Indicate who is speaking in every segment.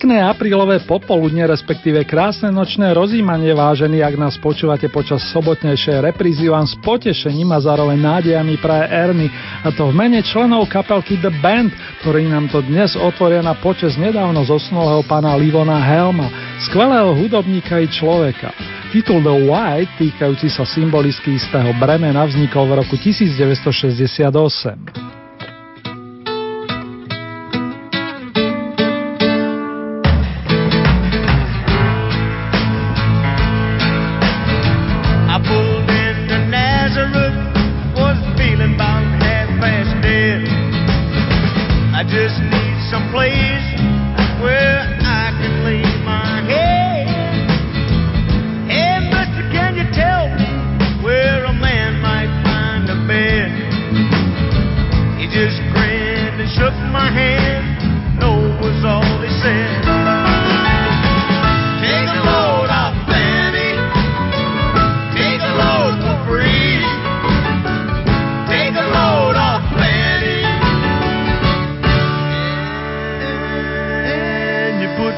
Speaker 1: Pekné aprílové popoludne, respektíve krásne nočné rozímanie, vážení, ak nás počúvate počas sobotnejšej reprízy, vám s potešením a zároveň nádejami praje Erny, a to v mene členov kapelky The Band, ktorí nám to dnes otvoria na počas nedávno zosnulého pána Livona Helma, skvelého hudobníka i človeka. Titul The White, týkajúci sa symbolicky istého bremena, vznikol v roku 1968.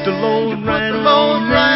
Speaker 2: the lone right.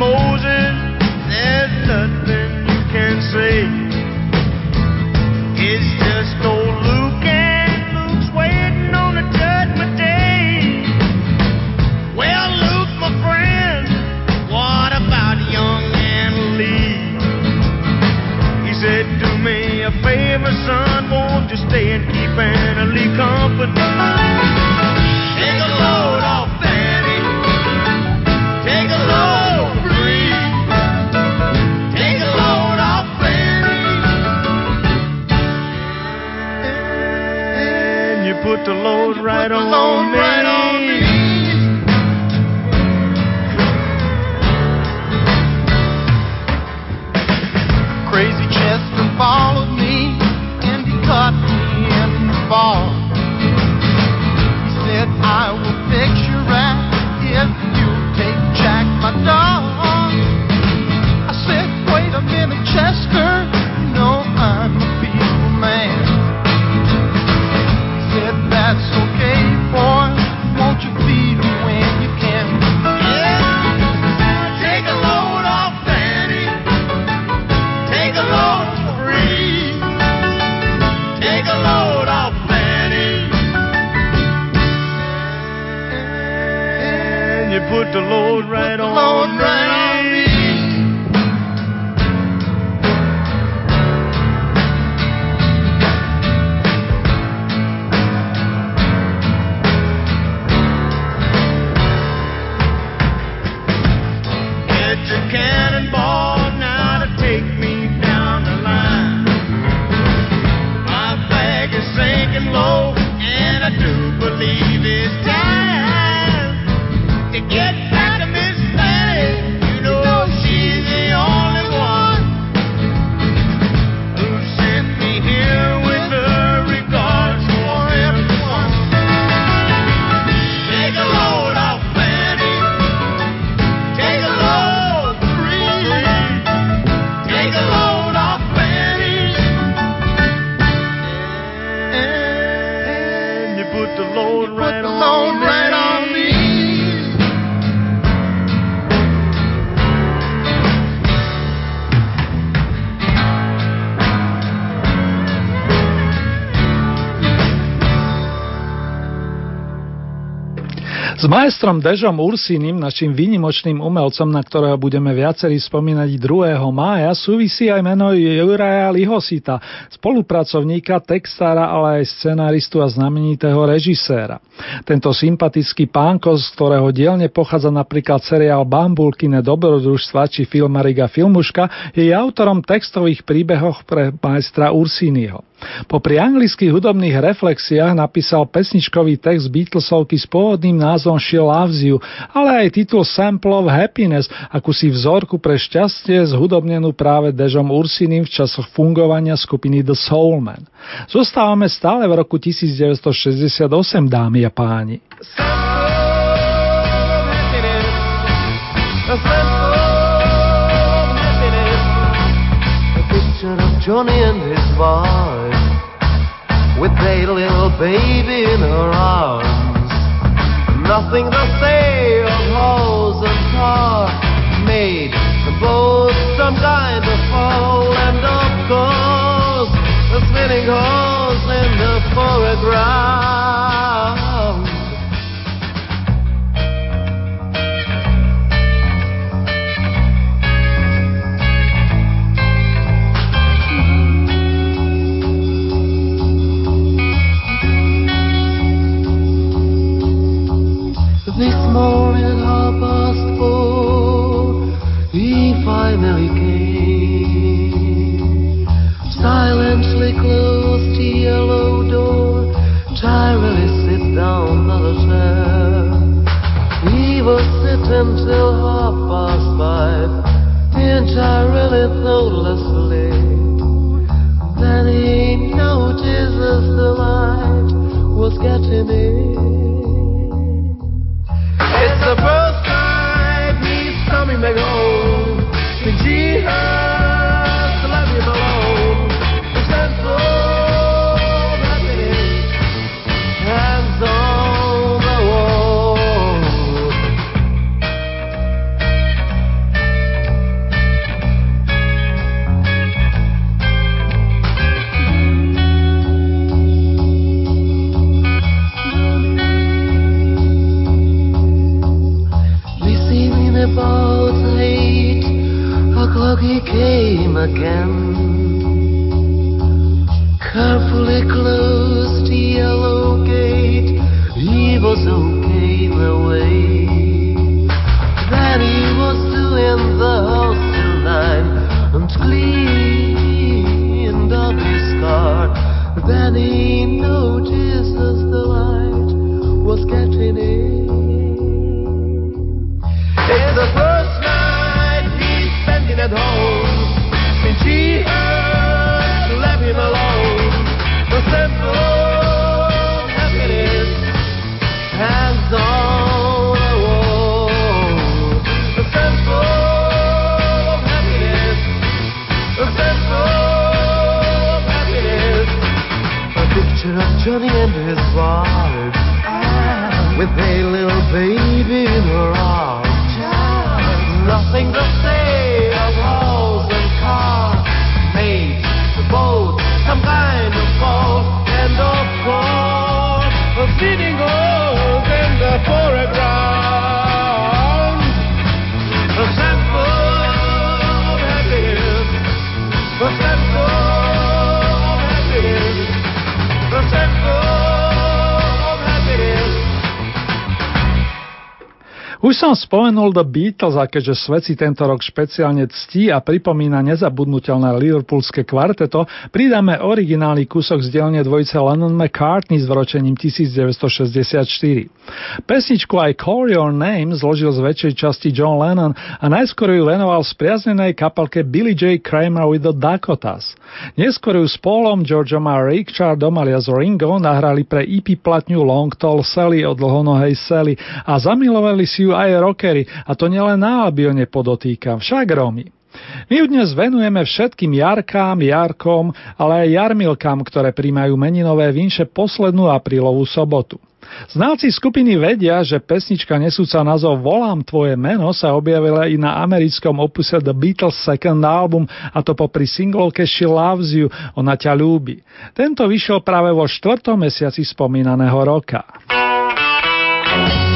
Speaker 3: Moses. Majstrom Dežom Ursínim, našim výnimočným umelcom, na ktorého budeme viacerí spomínať 2. mája, súvisí aj meno Juraja Lihosita, spolupracovníka, textára, ale aj scenáristu a znamenitého režiséra. Tento sympatický pánko, z ktorého dielne pochádza napríklad seriál Bambulkine dobrodružstva či filmariga Filmuška, je autorom textových príbehov pre majstra Ursínyho. Popri anglických hudobných reflexiách napísal pesničkový text Beatlesovky s pôvodným názvom She Loves You, ale aj titul Sample of Happiness, si vzorku pre šťastie zhudobnenú práve Dežom Ursinim v časoch fungovania skupiny The Soulman. Zostávame stále v roku 1968, dámy a páni. Johnny and his wife with a little baby in her arms. Nothing to say of house and car made both some kind of fall, and of course, the spinning horse in the foreground. It's a first again. Carefully closed the yellow gate. He was okay the way. Then he was doing the house nine and cleaned up his car. Then he Už som spomenul The Beatles a keďže svet si tento rok špeciálne ctí a pripomína nezabudnutelné liverpoolské kvarteto, pridáme originálny kúsok z dielne dvojice Lennon McCartney s vročením 1964. Pesničku I Call Your Name zložil z väčšej časti John Lennon a najskôr ju venoval spriaznenej kapelke Billy J. Kramer with the Dakotas. Neskôr ju s Paulom, Georgeom a Richardom alias Ringo nahrali pre EP platňu Long Tall Sally od dlhonohej Sally a zamilovali si ju aj rockery, a to nielen na Albione podotýkam, však Romy.
Speaker 4: My ju dnes venujeme všetkým Jarkám, Jarkom, ale aj Jarmilkám, ktoré príjmajú meninové vinše poslednú aprílovú sobotu. Znáci skupiny vedia, že pesnička nesúca názov Volám tvoje meno sa objavila i na americkom opuse The Beatles Second Album a to popri singlovke She Loves You, Ona ťa ľúbi. Tento vyšiel práve vo štvrtom mesiaci spomínaného roka. Ak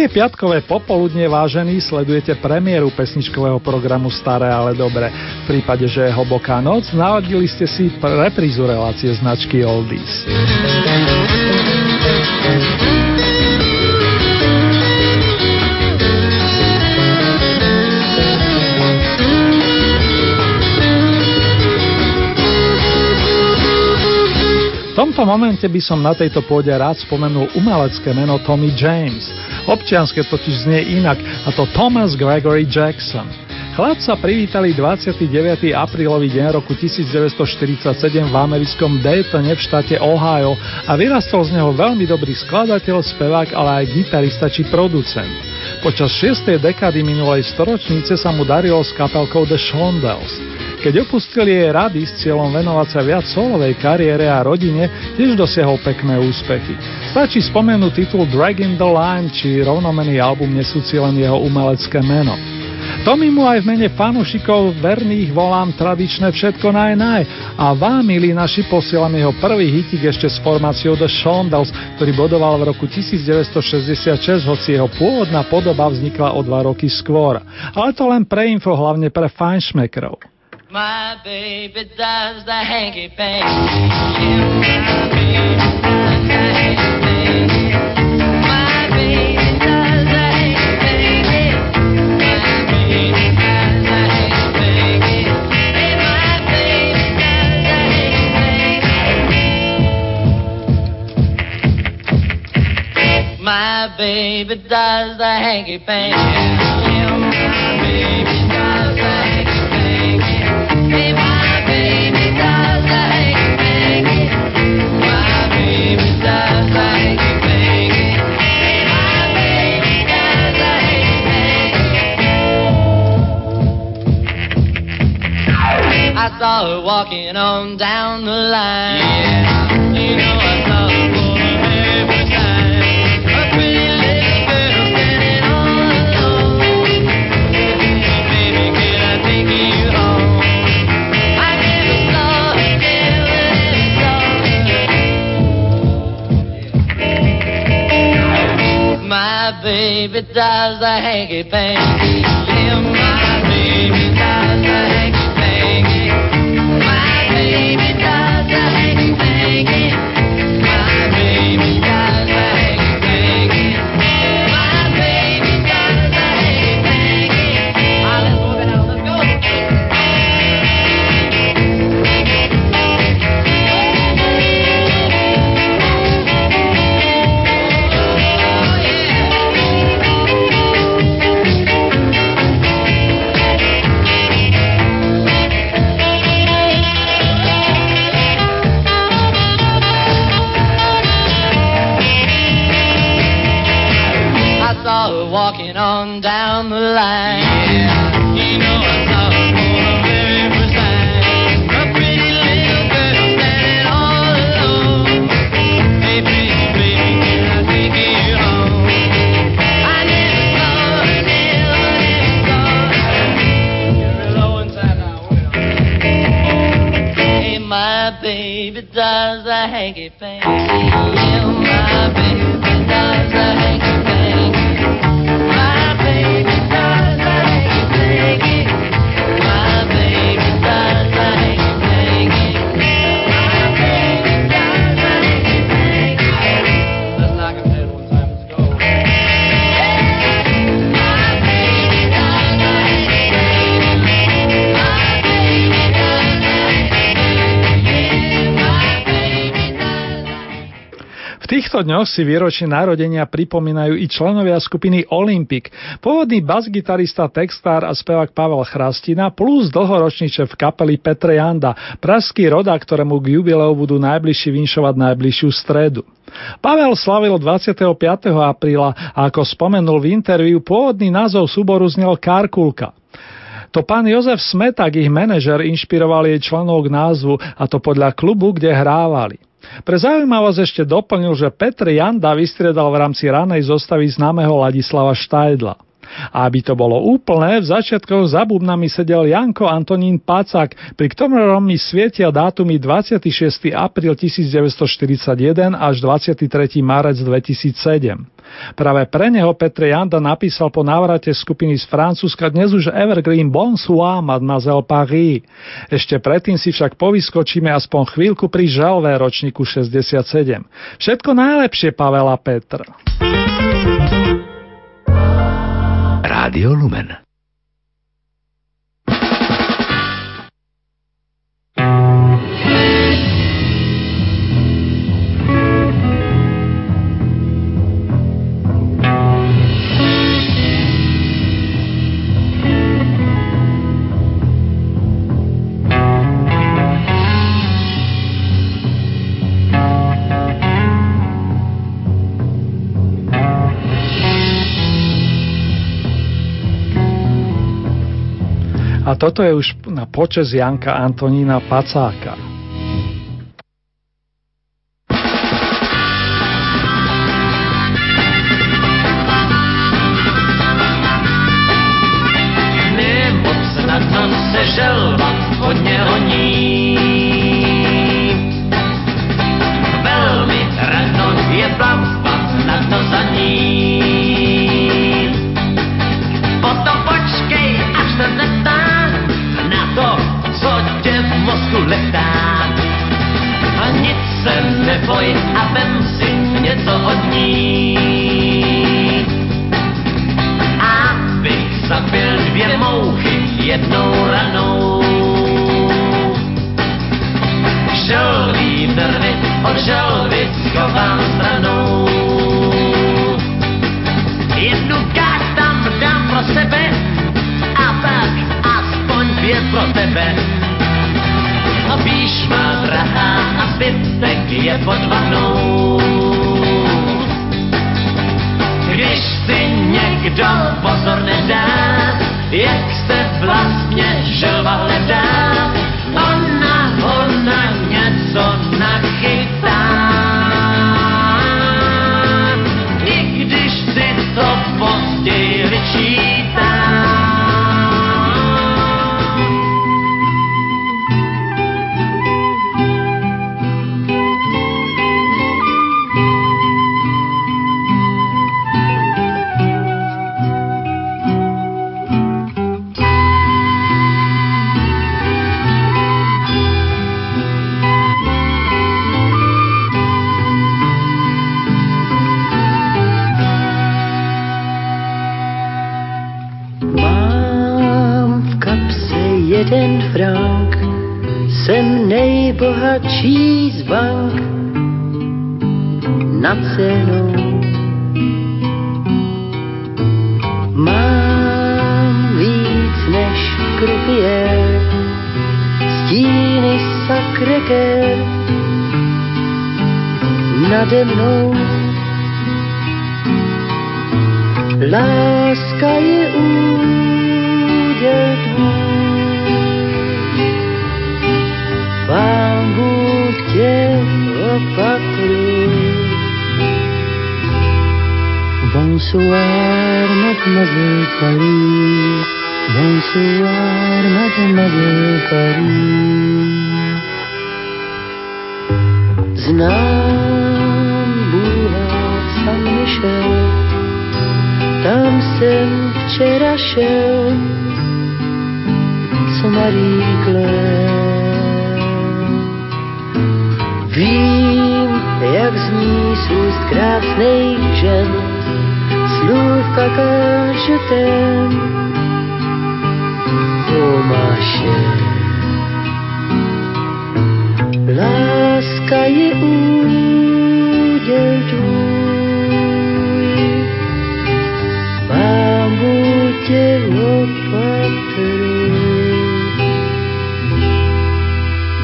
Speaker 4: je piatkové popoludne vážený, sledujete premiéru pesničkového programu Staré, ale dobre. V prípade, že je hlboká noc, naladili ste si reprízu relácie značky Oldies. V tomto momente by som na tejto pôde rád spomenul umelecké meno Tommy James. Občianske totiž znie inak, a to Thomas Gregory Jackson. Chlap sa privítali 29. aprílový deň roku 1947 v americkom Daytone v štáte Ohio a vyrastol z neho veľmi dobrý skladateľ, spevák, ale aj gitarista či producent. Počas 6. dekády minulej storočnice sa mu darilo s kapelkou The Shondells. Keď opustil jej rady s cieľom venovať sa viac solovej kariére a rodine, tiež dosiahol pekné úspechy. Stačí spomenúť titul Dragging the Line, či rovnomený album nesúci len jeho umelecké meno. Tommy mu aj v mene fanúšikov verných volám tradičné všetko naj naj a vám, milí naši, posielam jeho prvý hitik ešte s formáciou The Shondells, ktorý bodoval v roku 1966, hoci jeho pôvodná podoba vznikla o dva roky skôr. Ale to len pre info, hlavne pre fajnšmekrov. My baby does the hanky panky. My baby does the hanky panky. My baby does the hanky panky. saw her walking on down the line. Yeah, you know I saw her for the very time. A pretty little girl standing all alone. Baby, can I take you home? I never saw her, never, never saw her. My baby does the hanky panky. Down the line. Yeah, you know I saw her for the very first time. A pretty little girl standing all alone. Hey, pretty baby, can I take you home? I never saw her, never, never saw her. Low inside now. Hey, my baby does a hanky panky. Yeah, my baby
Speaker 5: týchto dňoch si výročie narodenia pripomínajú i členovia skupiny Olympic. Pôvodný basgitarista, textár a spevák Pavel Chrastina plus dlhoročný šéf kapely Petre Janda, pražský roda, ktorému k jubileu budú najbližší vinšovať najbližšiu stredu. Pavel slavil 25. apríla a ako spomenul v interviu, pôvodný názov súboru znel Karkulka. To pán Jozef Smetak, ich manažer, inšpiroval jej členov k názvu, a to podľa klubu, kde hrávali. Pre zaujímavosť ešte doplnil, že Petr Janda vystriedal v rámci ranej zostavy známeho Ladislava Štajdla. A aby to bolo úplné, v začiatkoch za bubnami sedel Janko Antonín Pacak, pri ktorom mi svietia dátumy 26. apríl 1941 až 23. marec 2007. Práve pre neho Petre Janda napísal po návrate skupiny z Francúzska dnes už Evergreen Bonsoir, Mademoiselle Paris. Ešte predtým si však povyskočíme aspoň chvíľku pri žalvé ročníku 67. Všetko najlepšie, Pavela Petr.
Speaker 6: Rádio Lumen.
Speaker 5: Toto je už na počes Janka Antonína Pacáka.
Speaker 4: Od želvy schovám stranou. Jednu káž tam dám pro sebe a pak aspoň dvě pro tebe. A píš má drahá a zbytek je pod vanou. Když si někdo pozor nedá, jak se vlastně želva hledá,
Speaker 3: nad cenou. Mám víc než krupier, stíny sakreker nade mnou. Bonsoir, mademoiselle Paris. Bonsoir, mademoiselle Paris. Znám Bůha San Michel, tam jsem včera šel, co Marie. Vím, jak zní z krásných žen, slůvka kažetem. O máše, láska je úděl tvůj, Pán Bůh tě opatruje.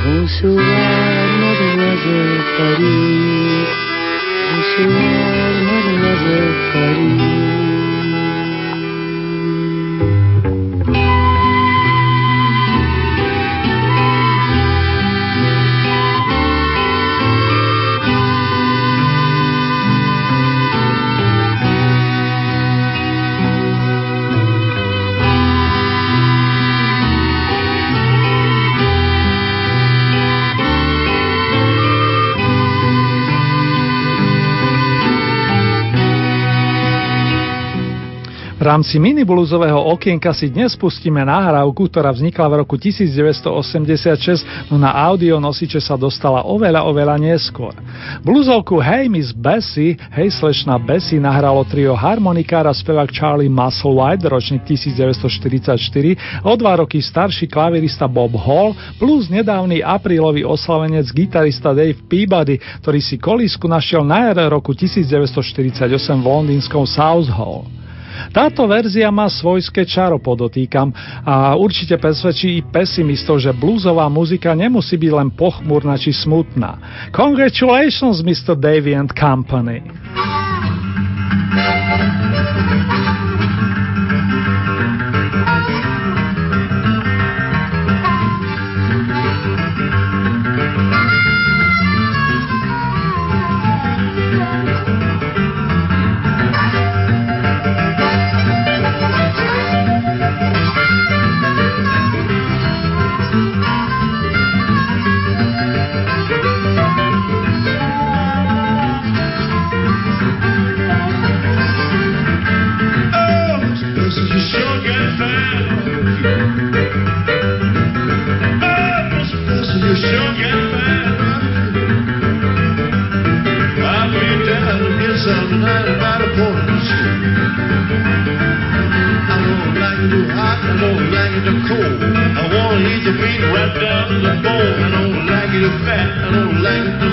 Speaker 3: Bonsoir,
Speaker 5: rámci minibluzového okienka si dnes pustíme nahrávku, ktorá vznikla v roku 1986, no na audio nosiče sa dostala oveľa, oveľa neskôr. Bluzovku Hey Miss Bessie, Hej slečna Bessie nahralo trio harmonikára spevák Charlie Musselwhite, ročník 1944, o dva roky starší klavirista Bob Hall, plus nedávny aprílový oslavenec gitarista Dave Peabody, ktorý si kolísku našiel na jar roku 1948 v londýnskom South Hall. Táto verzia má svojské čaro, podotýkam, a určite presvedčí i pesimistov, že bluesová muzika nemusí byť len pochmurná či smutná. Congratulations, Mr. Davy and Company. Na I don't like it fat, I don't like it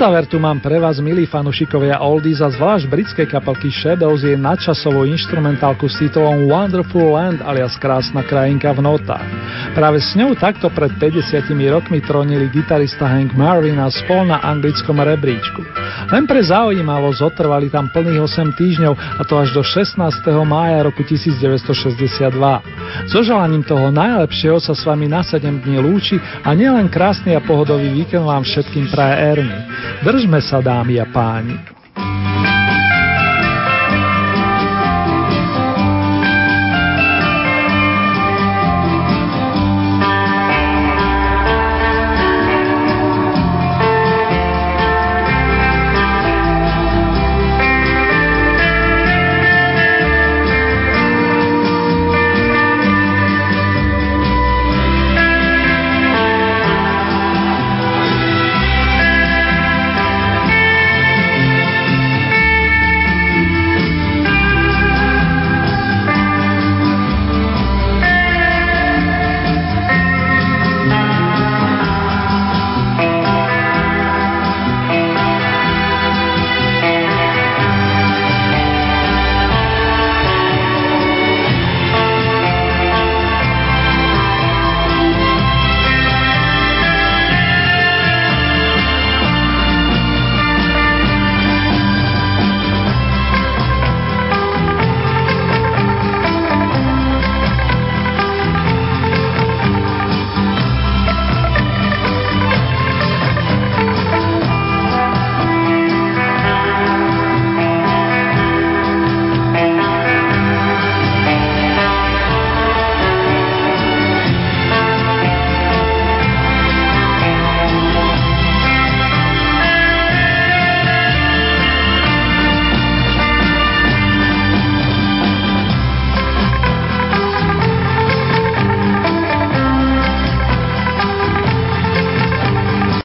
Speaker 5: záver tu mám pre vás, milí fanušikovia Oldies a zvlášť britskej kapelky Shadows je nadčasovú instrumentálku s titulom Wonderful Land alias Krásna krajinka v notách. Práve s ňou takto pred 50 rokmi tronili gitarista Hank Marvin a spol na anglickom rebríčku. Len pre zaujímavosť otrvali tam plných 8 týždňov a to až do 16. mája roku 1962. So želaním toho najlepšieho sa s vami na 7 dní lúči a nielen krásny a pohodový víkend vám všetkým praje Ernie. Držme sa dámy a páni.